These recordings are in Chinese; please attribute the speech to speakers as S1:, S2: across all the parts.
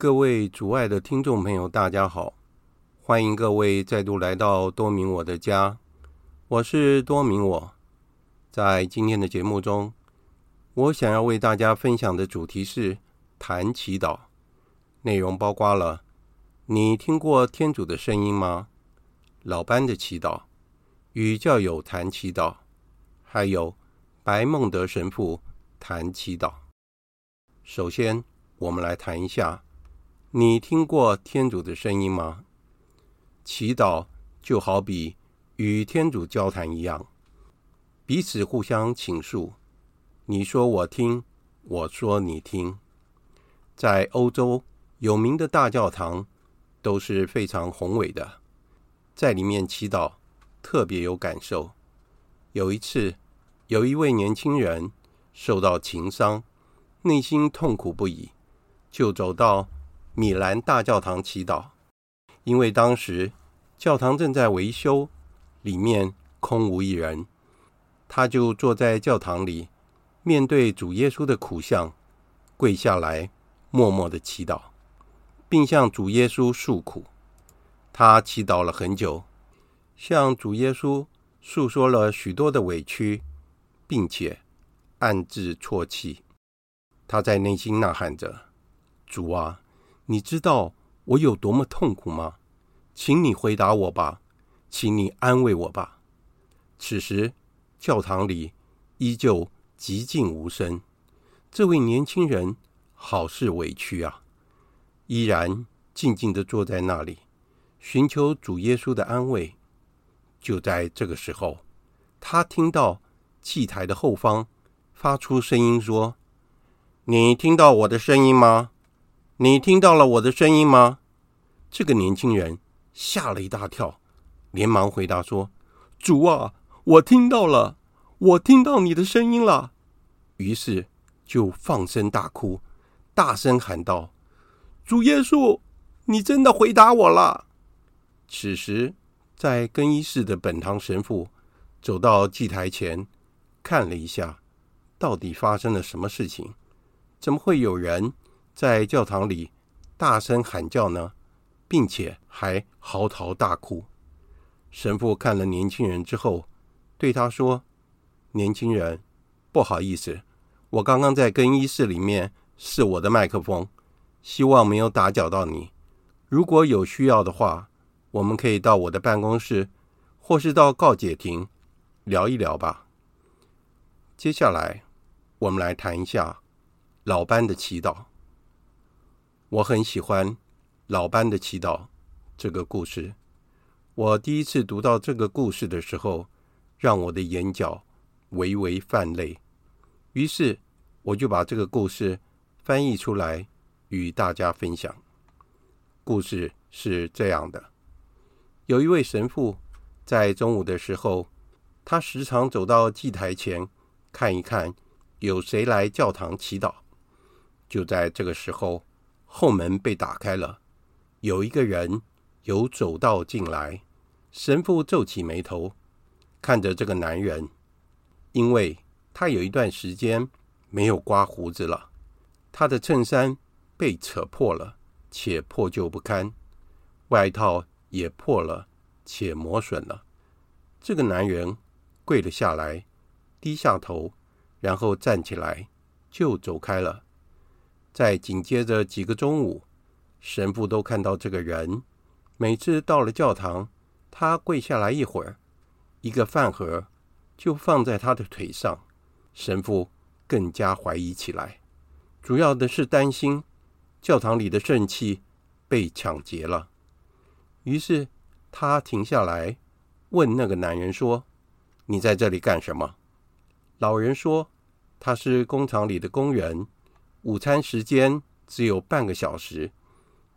S1: 各位主爱的听众朋友，大家好！欢迎各位再度来到多明我的家，我是多明我。在今天的节目中，我想要为大家分享的主题是谈祈祷，内容包括了：你听过天主的声音吗？老班的祈祷，与教友谈祈祷，还有白孟德神父谈祈祷。首先，我们来谈一下。你听过天主的声音吗？祈祷就好比与天主交谈一样，彼此互相倾诉。你说我听，我说你听。在欧洲有名的大教堂都是非常宏伟的，在里面祈祷特别有感受。有一次，有一位年轻人受到情伤，内心痛苦不已，就走到米兰大教堂祈祷，因为当时教堂正在维修，里面空无一人，他就坐在教堂里，面对主耶稣的苦像，跪下来，默默的祈祷，并向主耶稣诉苦。他祈祷了很久，向主耶稣诉说了许多的委屈，并且暗自啜泣。他在内心呐喊着：“主啊！”你知道我有多么痛苦吗？请你回答我吧，请你安慰我吧。此时，教堂里依旧寂静无声。这位年轻人好是委屈啊，依然静静地坐在那里，寻求主耶稣的安慰。就在这个时候，他听到祭台的后方发出声音说：“你听到我的声音吗？”你听到了我的声音吗？这个年轻人吓了一大跳，连忙回答说：“主啊，我听到了，我听到你的声音了。”于是就放声大哭，大声喊道：“主耶稣，你真的回答我了！”此时，在更衣室的本堂神父走到祭台前，看了一下，到底发生了什么事情？怎么会有人在教堂里大声喊叫呢，并且还嚎啕大哭。神父看了年轻人之后，对他说：“年轻人，不好意思，我刚刚在更衣室里面试我的麦克风，希望没有打搅到你。如果有需要的话，我们可以到我的办公室，或是到告解亭聊一聊吧。”接下来，我们来谈一下老班的祈祷。我很喜欢老班的祈祷这个故事。我第一次读到这个故事的时候，让我的眼角微微泛泪。于是我就把这个故事翻译出来与大家分享。故事是这样的：有一位神父在中午的时候，他时常走到祭台前看一看有谁来教堂祈祷。就在这个时候。后门被打开了，有一个人由走道进来。神父皱起眉头，看着这个男人，因为他有一段时间没有刮胡子了，他的衬衫被扯破了，且破旧不堪，外套也破了，且磨损了。这个男人跪了下来，低下头，然后站起来，就走开了。在紧接着几个中午，神父都看到这个人。每次到了教堂，他跪下来一会儿，一个饭盒就放在他的腿上。神父更加怀疑起来，主要的是担心教堂里的圣器被抢劫了。于是他停下来问那个男人说：“你在这里干什么？”老人说：“他是工厂里的工人。”午餐时间只有半个小时，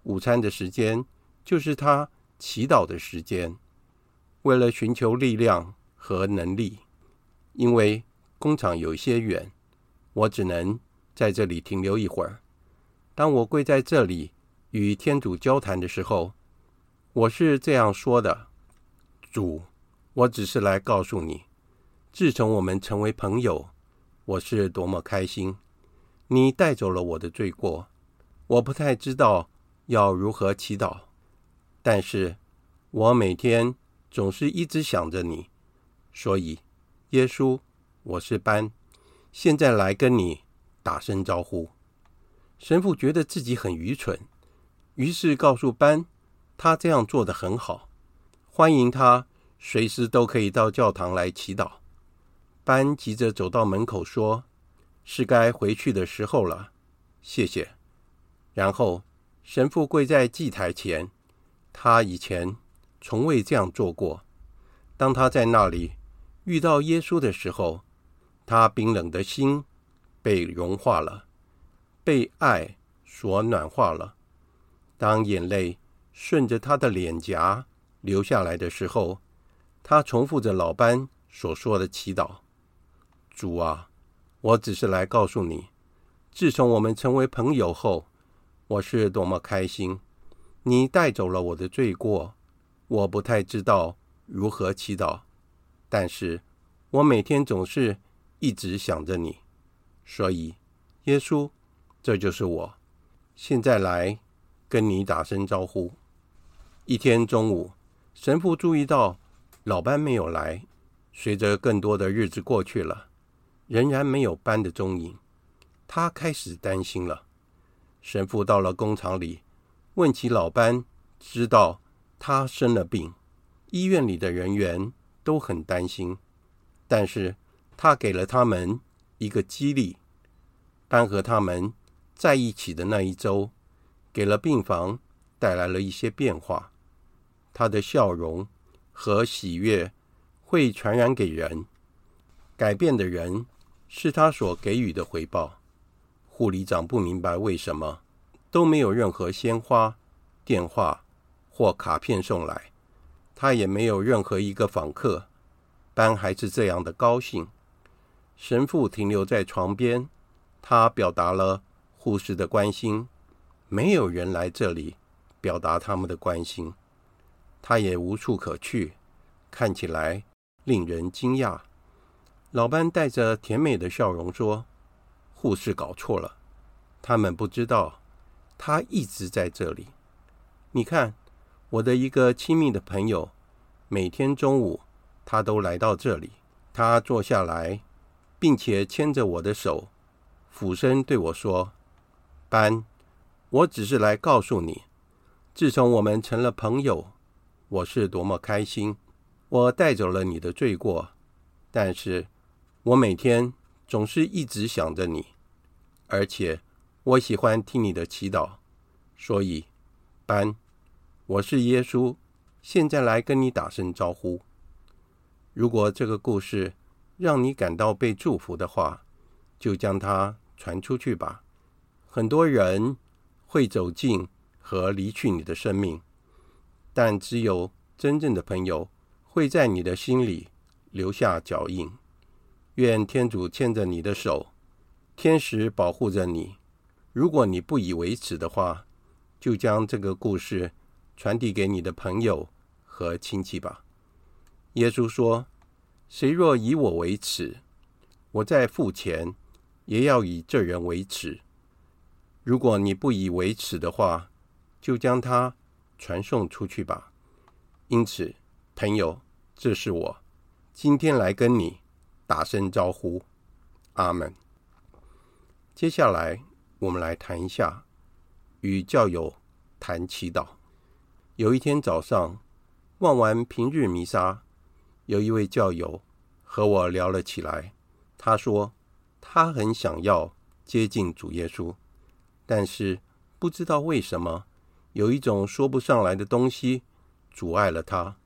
S1: 午餐的时间就是他祈祷的时间。为了寻求力量和能力，因为工厂有些远，我只能在这里停留一会儿。当我跪在这里与天主交谈的时候，我是这样说的：“主，我只是来告诉你，自从我们成为朋友，我是多么开心。”你带走了我的罪过，我不太知道要如何祈祷，但是我每天总是一直想着你，所以耶稣，我是班，现在来跟你打声招呼。神父觉得自己很愚蠢，于是告诉班，他这样做得很好，欢迎他随时都可以到教堂来祈祷。班急着走到门口说：“是该回去的时候了，谢谢。”然后神父跪在祭台前，他以前从未这样做过。当他在那里遇到耶稣的时候，他冰冷的心被融化了。被爱所暖化了。当眼泪顺着他的脸颊流下来的时候，他重复着老班所说的祈祷：“主啊，我只是来告诉你，自从我们成为朋友后，我是多么开心。你带走了我的罪过，我不太知道如何祈祷，但是我每天总是一直想着你。所以，耶稣。”这就是我，现在来跟你打声招呼。一天中午，神父注意到老班没有来。随着更多的日子过去了，仍然没有班的踪影，他开始担心了。神父到了工厂里，问起老班，知道他生了病。医院里的人员都很担心，但是他给了他们一个激励，班和他们。在一起的那一周，给了病房带来了一些变化。他的笑容和喜悦会传染给人，改变的人是他所给予的回报。护理长不明白为什么都没有任何鲜花、电话或卡片送来，他也没有任何一个访客，班还是这样的高兴。神父停留在床边，他表达了。护士的关心，没有人来这里表达他们的关心，他也无处可去，看起来令人惊讶。老班带着甜美的笑容说：“护士搞错了，他们不知道他一直在这里。你看，我的一个亲密的朋友，每天中午他都来到这里，他坐下来，并且牵着我的手，俯身对我说。”班，我只是来告诉你，自从我们成了朋友，我是多么开心。我带走了你的罪过，但是我每天总是一直想着你，而且我喜欢听你的祈祷。所以，班，我是耶稣，现在来跟你打声招呼。如果这个故事让你感到被祝福的话，就将它传出去吧。很多人会走进和离去你的生命，但只有真正的朋友会在你的心里留下脚印。愿天主牵着你的手，天使保护着你。如果你不以为耻的话，就将这个故事传递给你的朋友和亲戚吧。耶稣说：“谁若以我为耻，我在父前也要以这人为耻。”如果你不以为耻的话，就将它传送出去吧。因此，朋友，这是我今天来跟你打声招呼。阿门。接下来，我们来谈一下与教友谈祈祷。有一天早上，望完平日弥撒，有一位教友和我聊了起来。他说，他很想要接近主耶稣。但是不知道为什么，有一种说不上来的东西阻碍了他。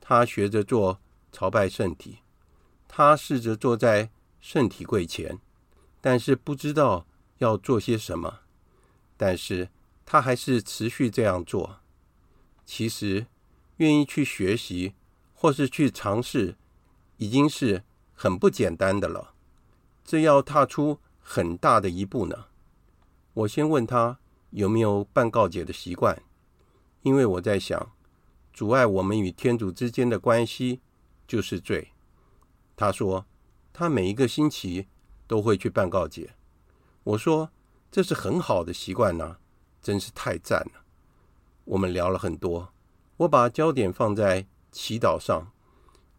S1: 他学着做朝拜圣体，他试着坐在圣体柜前，但是不知道要做些什么。但是他还是持续这样做。其实，愿意去学习或是去尝试，已经是很不简单的了。这要踏出很大的一步呢。我先问他有没有办告解的习惯，因为我在想，阻碍我们与天主之间的关系就是罪。他说他每一个星期都会去办告解。我说这是很好的习惯呢，真是太赞了。我们聊了很多，我把焦点放在祈祷上，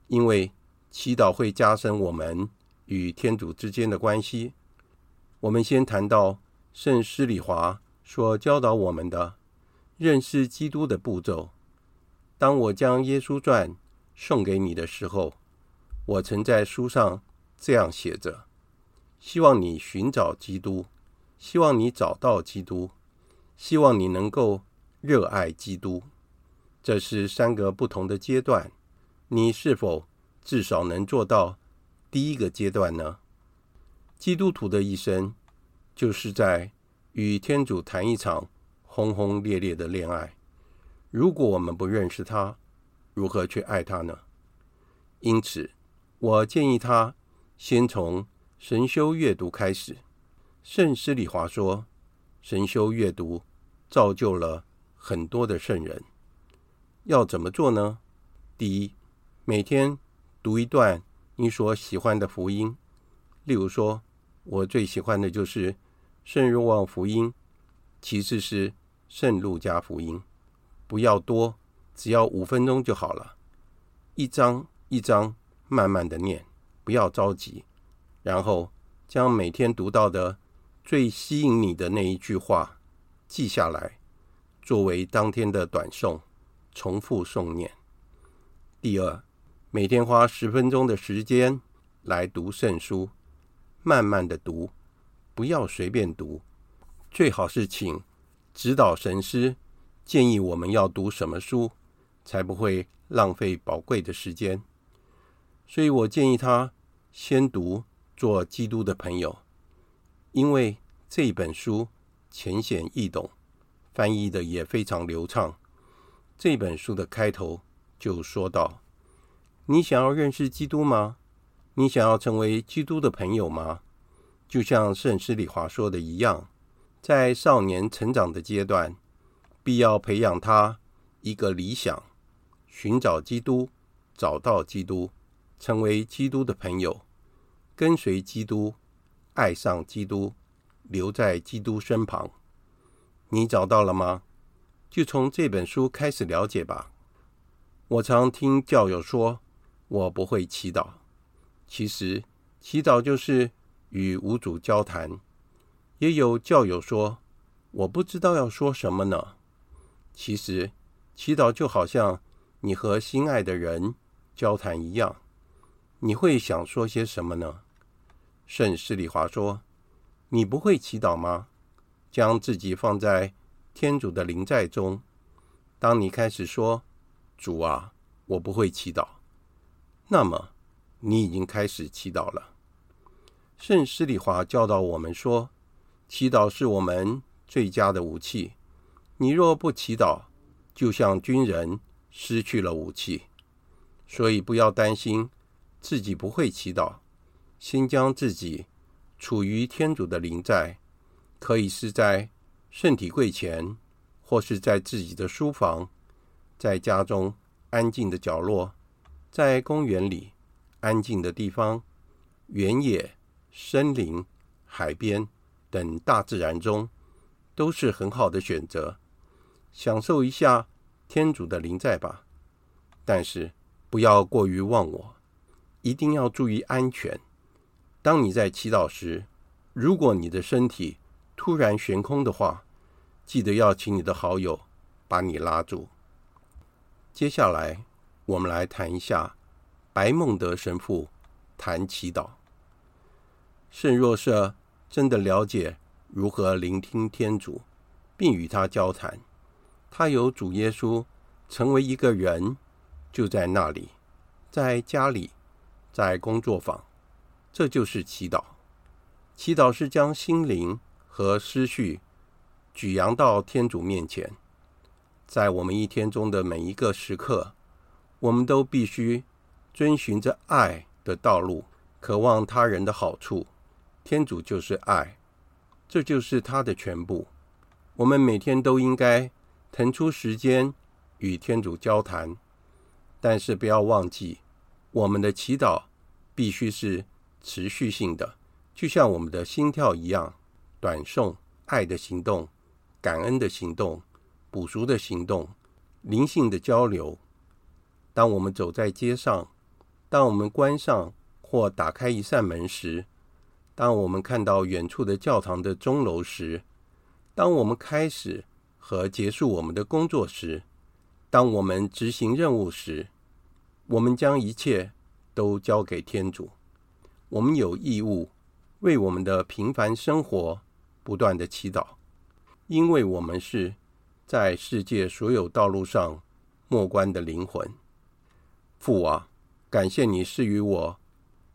S1: 因为祈祷会加深我们与天主之间的关系。我们先谈到圣施礼华所教导我们的认识基督的步骤。当我将耶稣传送给你的时候，我曾在书上这样写着：希望你寻找基督，希望你找到基督，希望你能够热爱基督。这是三个不同的阶段，你是否至少能做到第一个阶段呢？基督徒的一生就是在与天主谈一场轰轰烈烈的恋爱。如果我们不认识他，如何去爱他呢？因此，我建议他先从神修阅读开始。圣施礼华说，神修阅读造就了很多的圣人。要怎么做呢？第一，每天读一段你所喜欢的福音。例如说，我最喜欢的就是圣若望福音，其次是圣路加福音。不要多，只要五分钟就好了。一章一章慢慢的念，不要着急。然后将每天读到的最吸引你的那一句话记下来，作为当天的短诵，重复诵念。第二，每天花十分钟的时间来读圣书，慢慢的读，不要随便读，最好是请指导神师。建议我们要读什么书，才不会浪费宝贵的时间。所以我建议他先读《做基督的朋友》，因为这本书浅显易懂，翻译的也非常流畅。这本书的开头就说道：“你想要认识基督吗？你想要成为基督的朋友吗？就像圣诗里华说的一样，在少年成长的阶段。”必要培养他一个理想，寻找基督，找到基督，成为基督的朋友，跟随基督，爱上基督，留在基督身旁。你找到了吗？就从这本书开始了解吧。我常听教友说，我不会祈祷。其实，祈祷就是与无主交谈。也有教友说，我不知道要说什么呢。其实，祈祷就好像你和心爱的人交谈一样。你会想说些什么呢？圣施里华说：“你不会祈祷吗？将自己放在天主的灵在中。当你开始说‘主啊，我不会祈祷’，那么你已经开始祈祷了。”圣施里华教导我们说：“祈祷是我们最佳的武器。”你若不祈祷，就像军人失去了武器。所以不要担心自己不会祈祷，先将自己处于天主的临在，可以是在圣体柜前，或是在自己的书房，在家中安静的角落，在公园里安静的地方，原野、森林、海边等大自然中，都是很好的选择。享受一下天主的临在吧，但是不要过于忘我，一定要注意安全。当你在祈祷时，如果你的身体突然悬空的话，记得要请你的好友把你拉住。接下来，我们来谈一下白孟德神父谈祈祷。圣若瑟真的了解如何聆听天主，并与他交谈。他有主耶稣成为一个人，就在那里，在家里，在工作坊，这就是祈祷。祈祷是将心灵和思绪举扬到天主面前。在我们一天中的每一个时刻，我们都必须遵循着爱的道路，渴望他人的好处。天主就是爱，这就是他的全部。我们每天都应该。腾出时间与天主交谈，但是不要忘记，我们的祈祷必须是持续性的，就像我们的心跳一样。短诵爱的行动、感恩的行动、补赎的行动、灵性的交流。当我们走在街上，当我们关上或打开一扇门时，当我们看到远处的教堂的钟楼时，当我们开始和结束我们的工作时，当我们执行任务时，我们将一切都交给天主。我们有义务为我们的平凡生活不断的祈祷，因为我们是在世界所有道路上末关的灵魂。父啊，感谢你赐予我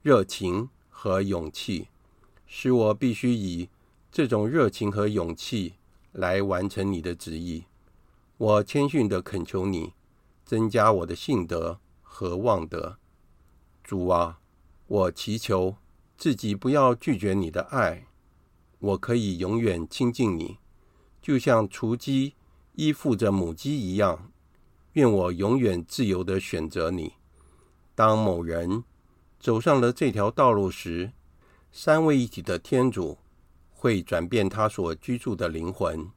S1: 热情和勇气，使我必须以这种热情和勇气来完成你的旨意。我谦逊的恳求你，增加我的信德和望德。主啊。我祈求自己不要拒绝你的爱，我可以永远亲近你，就像雏鸡依附着母鸡一样。愿我永远自由地选择你。当某人走上了这条道路时，三位一体的天主会转变他所居住的灵魂，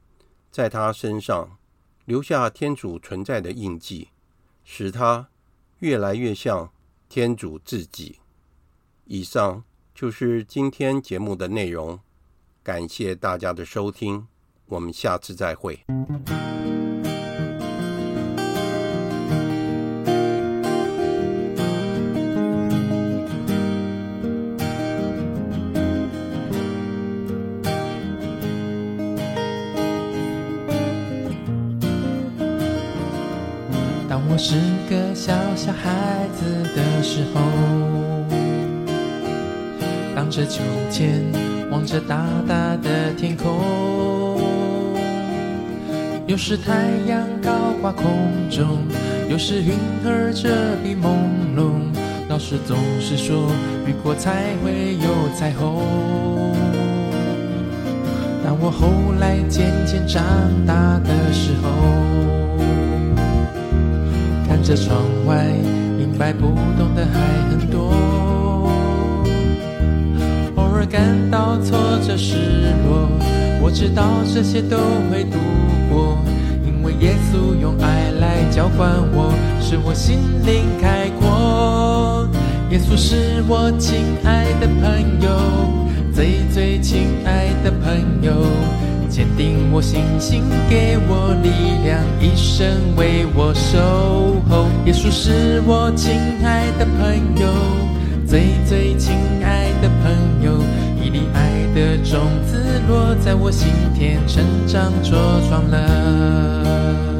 S1: 在他身上留下天主存在的印记，使他越来越像天主自己。以上就是今天节目的内容，感谢大家的收听，我们下次再
S2: 会。是个小小孩子的时候。荡着秋千，望着大大的天空。有时太阳高挂空中，有时云儿遮蔽朦胧。老师总是说，雨过才会有彩虹。当我后来渐渐长大的时候，看着窗外，明白不懂的还很多。偶尔感到挫折、失落，我知道这些都会度过，因为耶稣用爱来浇灌我，使我心灵开阔。耶稣是我亲爱的朋友，最最亲爱的朋友，坚定我信心，给我力量，一生为我守候。耶稣是我亲爱的朋友，最最亲爱的朋友。一粒爱的种子落在我心田，成长茁壮了。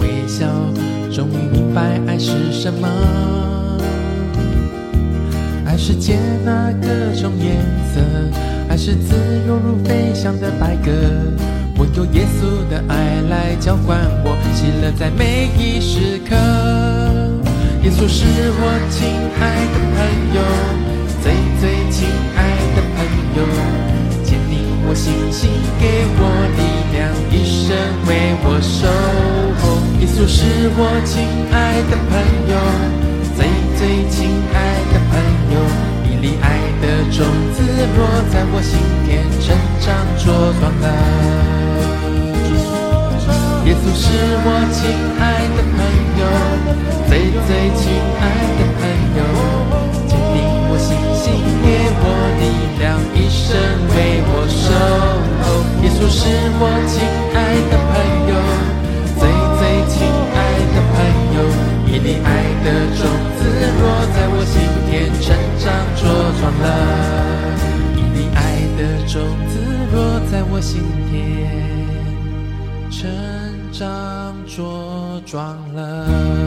S2: 微笑，终于明白爱是什么。爱是接纳各种颜色，爱是自由如飞翔的白鸽，我用耶稣的爱来浇灌我，喜乐在每一时刻。耶稣是我亲爱的朋友，最最亲爱的朋友，坚定我信心，给我力量，一生为我守。耶稣是我亲爱的朋友，最最亲爱的朋友。一粒爱的种子落在我心田，成长茁壮了。耶稣是我亲爱的朋友，心田，成长茁壮了。